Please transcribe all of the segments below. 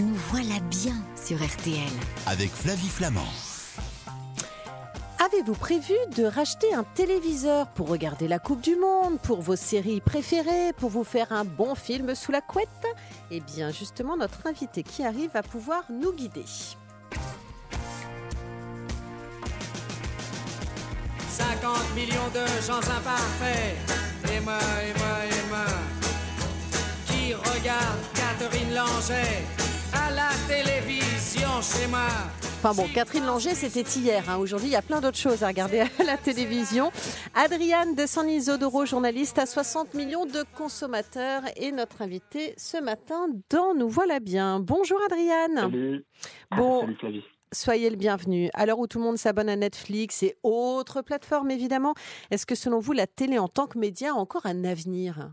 Nous voilà bien sur RTL. avec Flavie Flamand. Avez-vous prévu de racheter un téléviseur pour regarder la Coupe du Monde, pour vos séries préférées, pour vous faire un bon film sous la couette? Eh bien, justement, notre invité qui arrive va pouvoir nous guider. 50 millions de gens imparfaits. Et moi, et moi, et moi. Qui regarde Catherine Langer à la télévision chez moi. Enfin bon, Catherine Langer, c'était hier. hein. Aujourd'hui, il y a plein d'autres choses à regarder à la télévision. Adriane de San Isodoro, journaliste à 60 millions de consommateurs, et notre invitée ce matin dans Nous Voilà Bien. Bonjour Adriane. Salut. Bon, Salut Flavie. Soyez le bienvenu. À l'heure où tout le monde s'abonne à Netflix et autres plateformes, évidemment, est-ce que selon vous, la télé en tant que média a encore un avenir?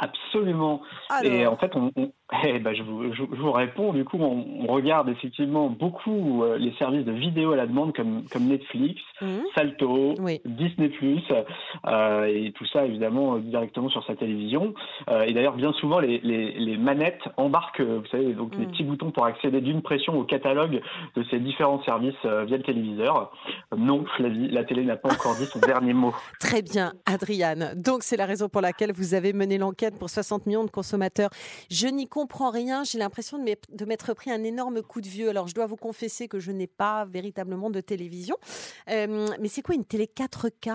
Absolument. Alors, Et en fait, on, on- eh ben, je, vous, je, je vous réponds. Du coup, on, on regarde effectivement beaucoup euh, les services de vidéo à la demande comme, comme Netflix, Mhm. Salto, Oui. Disney+, euh, et tout ça évidemment euh, directement sur sa télévision. Euh, et d'ailleurs, bien souvent, les, les, les manettes embarquent, vous savez, donc les Mhm. petits boutons pour accéder d'une pression au catalogue de ces différents services via le téléviseur. Non, Flavie, la télé n'a pas encore dit son dernier mot. Très bien, Adriane. Donc, c'est la raison pour laquelle vous avez mené l'enquête pour 60 millions de consommateurs. Je n'y comprends rien. J'ai l'impression de m'être- pris un énorme coup de vieux. Alors, je dois vous confesser que je n'ai pas véritablement de télévision. Euh, mais c'est quoi une télé 4K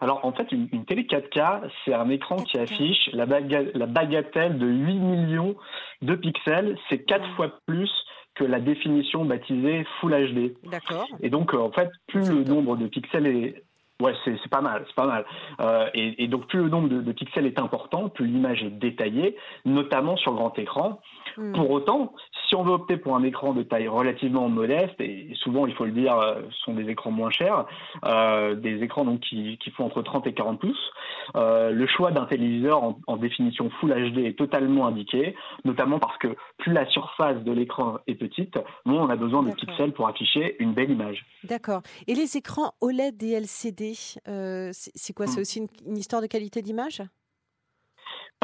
Alors en fait, une, une télé 4K, c'est un écran qui 4K. affiche la, baga- la bagatelle de 8 millions de pixels. C'est quatre Mm. fois plus que la définition baptisée Full HD. D'accord. Et donc euh, en fait, plus le nombre de pixels est Ouais, c'est pas mal, c'est pas mal. Euh, et, et donc plus le nombre de, de pixels est important, plus l'image est détaillée, notamment sur grand écran. Hmm. Pour autant, si on veut opter pour un écran de taille relativement modeste, et souvent il faut le dire, euh, ce sont des écrans moins chers, euh, des écrans donc qui, qui font entre 30 et 40 pouces, euh, le choix d'un téléviseur en, en définition Full HD est totalement indiqué, notamment parce que plus la surface de l'écran est petite, moins on a besoin de pixels pour afficher une belle image. D'accord. Et les écrans OLED et LCD, euh, c'est quoi? C'est Hmm. aussi une, une histoire de qualité d'image?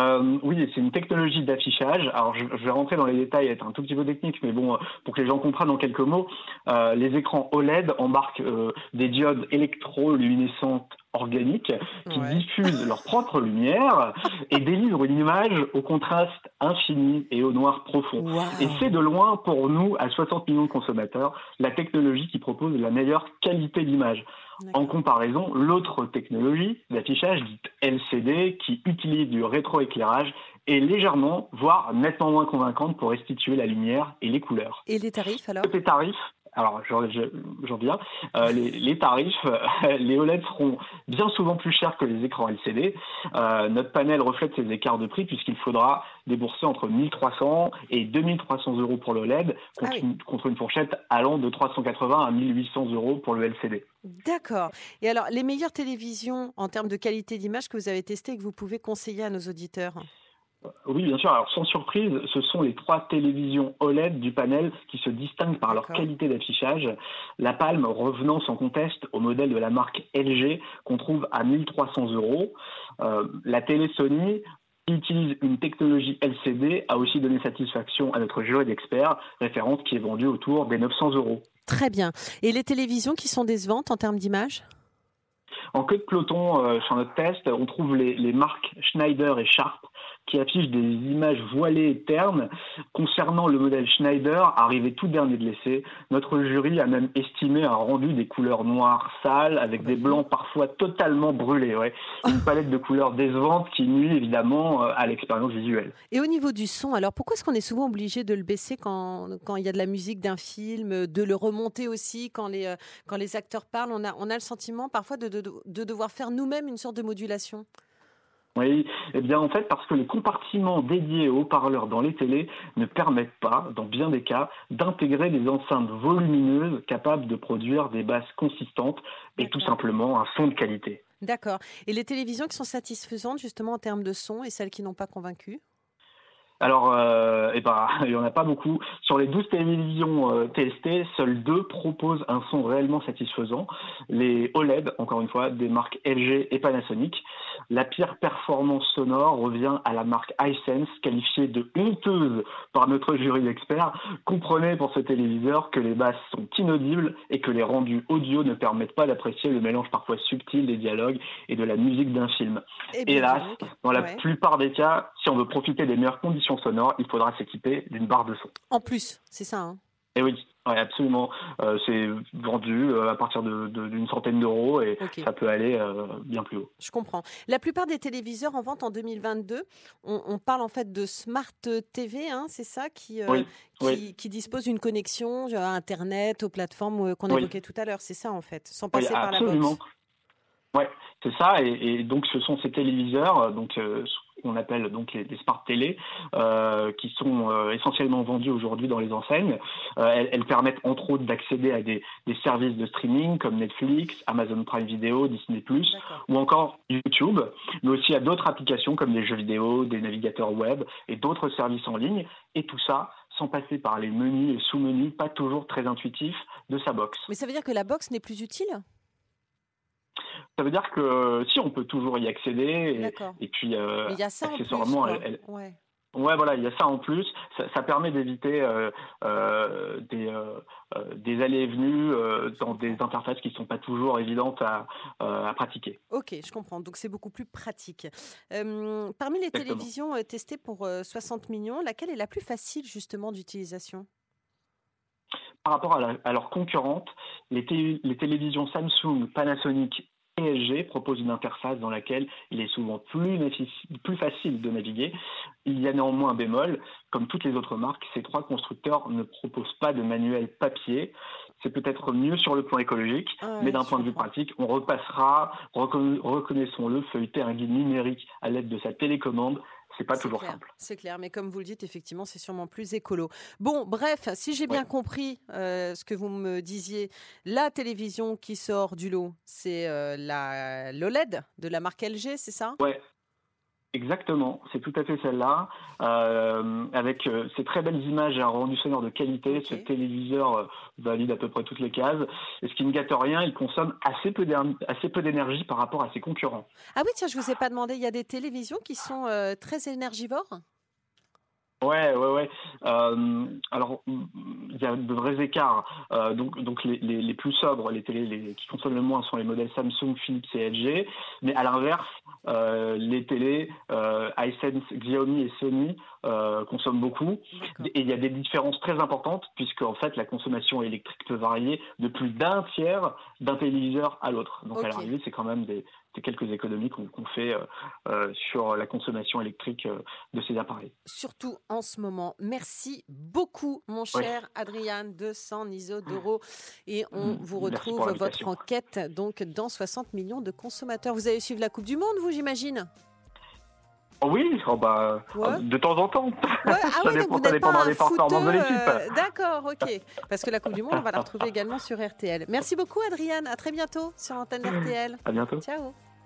Euh, oui, c'est une technologie d'affichage. Alors, je, je vais rentrer dans les détails, être un tout petit peu technique, mais bon, euh, pour que les gens comprennent en quelques mots, euh, les écrans OLED embarquent euh, des diodes électroluminescentes organiques qui Ouais. diffusent leur propre lumière et délivrent une image au contraste infini et au noir profond. Et c'est de loin pour nous, à 60 millions de consommateurs, la technologie qui propose la meilleure qualité d'image. En comparaison, l'autre technologie d'affichage dite LCD, qui utilise du rétroéclairage, est légèrement, voire nettement moins convaincante pour restituer la lumière et les couleurs. Et les tarifs alors? Tarifs, alors j'en je- j'en viens, euh, les, les tarifs, euh, les OLED seront bien souvent plus chers que les écrans LCD. Euh, notre panel reflète ces écarts de prix puisqu'il faudra débourser entre 1300 et 2300 euros pour le OLED contre, Ah oui. contre une fourchette allant de 380 à 1800 euros pour le LCD. D'accord. Et alors, les meilleures télévisions en termes de qualité d'image que vous avez testées et que vous pouvez conseiller à nos auditeurs? Oui, bien sûr. Alors, sans surprise, ce sont les trois télévisions OLED du panel qui se distinguent par leur qualité d'affichage. La palme revenant sans conteste au modèle de la marque LG qu'on trouve à 1300 euros. Euh, la télé Sony qui utilise une technologie LCD a aussi donné satisfaction à notre jury d'experts, référence qui est vendue autour des 900 euros. Très bien. Et les télévisions qui sont décevantes en termes d'image? En queue de peloton, euh, sur notre test, on trouve les, les marques Schneider et Sharp qui affichent des images voilées et ternes. Concernant le modèle Schneider, arrivé tout dernier de l'essai, notre jury a même estimé un rendu des couleurs noires sales avec des blancs parfois totalement brûlés. Ouais. Une palette de couleurs décevantes qui nuit évidemment euh, à l'expérience visuelle. Et au niveau du son, alors pourquoi est-ce qu'on est souvent obligé de le baisser quand, quand il y a de la musique d'un film, de le remonter aussi quand les, euh, quand les acteurs parlent? On a, on a le sentiment parfois de, de, de devoir faire nous-mêmes une sorte de modulation. Oui, eh bien en fait parce que les compartiments dédiés aux haut-parleurs dans les télés ne permettent pas, dans bien des cas, d'intégrer des enceintes volumineuses capables de produire des basses consistantes et tout simplement un son de qualité. D'accord. Et les télévisions qui sont satisfaisantes justement en termes de son et celles qui n'ont pas convaincu Alors, euh, eh ben, il n'y en a pas beaucoup. Sur les 12 télévisions euh, testées, seules deux proposent un son réellement satisfaisant. Les OLED, encore une fois, des marques LG et Panasonic. La pire performance sonore revient à la marque iSense, qualifiée de honteuse par notre jury d'experts. Comprenez pour ce téléviseur que les basses sont inaudibles et que les rendus audio ne permettent pas d'apprécier le mélange parfois subtil des dialogues et de la musique d'un film. Hélas, dans la ouais. plupart des cas, si on veut profiter des meilleures conditions sonores, il faudra s'équiper d'une barre de son. En plus, c'est ça. hein. Et oui, ouais, absolument. Euh, c'est vendu euh, à partir de- de- d'une centaine d'euros et ça peut aller euh, bien plus haut. Je comprends. La plupart des téléviseurs en vente en 2022, on, on parle en fait de Smart TV, hein, c'est ça, qui, Oui, qui, oui. qui dispose d'une connexion à Internet, aux plateformes qu'on Oui. évoquait tout à l'heure. C'est ça en fait, sans Oui, passer par la absolument. box. Ouais, c'est ça. Et, et donc, ce sont ces téléviseurs, donc euh, qu'on appelle donc les, les smart télé, euh, qui sont euh, essentiellement vendus aujourd'hui dans les enseignes. Euh, elles, elles permettent entre autres d'accéder à des, des services de streaming comme Netflix, Amazon Prime Video, Disney+, ou encore YouTube, mais aussi à d'autres applications comme des jeux vidéo, des navigateurs web et d'autres services en ligne. Et tout ça sans passer par les menus et sous-menus pas toujours très intuitifs de sa box. Mais ça veut dire que la box n'est plus utile? Ça veut dire que euh, si on peut toujours y accéder et, et puis euh, Mais il y a ça en plus. accessoirement, elle- elle- Ouais. ouais voilà, il y a ça en plus. Ça, ça permet d'éviter euh, euh, des, euh, des allées et venues dans des interfaces qui sont pas toujours évidentes à, à pratiquer. Ok, je comprends. Donc c'est beaucoup plus pratique. Parmi les Exactement. télévisions testées pour euh, 60 millions, laquelle est la plus facile justement d'utilisation? Par rapport à, la- à leurs concurrentes, les, télé- les télévisions Samsung, Panasonic et LG proposent une interface dans laquelle il est souvent plus, facile de naviguer. Il y a néanmoins un bémol. Comme toutes les autres marques, ces trois constructeurs ne proposent pas de manuel papier. C'est peut-être mieux sur le plan écologique, Ah mais d'un point de vue pratique, on repassera, reconna- reconnaissons-le, feuilleter un guide numérique à l'aide de sa télécommande. C'est pas toujours clair, simple. C'est clair, mais comme vous le dites, effectivement, c'est sûrement plus écolo. Bon, bref, si j'ai bien Ouais. compris euh, ce que vous me disiez, la télévision qui sort du lot, c'est euh, la l'OLED de la marque LG, c'est ça? Ouais, exactement. C'est tout à fait celle-là. Euh, avec euh, ces très belles images et un rendu sonore de qualité, ce téléviseur euh, valide à peu près toutes les cases. Et ce qui ne gâte rien, il consomme assez peu d'énergie par rapport à ses concurrents. Ah oui, tiens, je vous ai pas demandé, il y a des télévisions qui sont euh, très énergivores? Ouais, ouais, ouais. Euh, alors, mm, il y a de vrais écarts. Euh, donc, donc les, les, les plus sobres, les télés les, qui consomment le moins sont les modèles Samsung, Philips et LG. Mais à l'inverse, les télés euh, Hisense, Xiaomi et Sony euh, consomment beaucoup. Et il y a des différences très importantes puisque en fait la consommation électrique peut varier de plus d'un tiers d'un téléviseur à l'autre. Donc Ok. à l'arrivée, c'est quand même des, des quelques économies qu'on fait euh, euh, sur la consommation électrique euh, de ces appareils. Surtout en ce moment. Merci beaucoup, mon cher Adrien de San Isodoro. Et on vous Merci retrouve votre enquête donc dans 60 millions de consommateurs. Vous allez suivre la Coupe du Monde, vous, j'imagine? Oui, oh bah, Ouais. de temps en temps. Ouais, ah Ça oui, donc dépend- vous ça pas des performances de l'équipe. euh, D'accord, ok. Parce que la Coupe du Monde, on va la retrouver également sur RTL. Merci beaucoup, Adrien. À très bientôt sur l'antenne RTL. À bientôt. Ciao.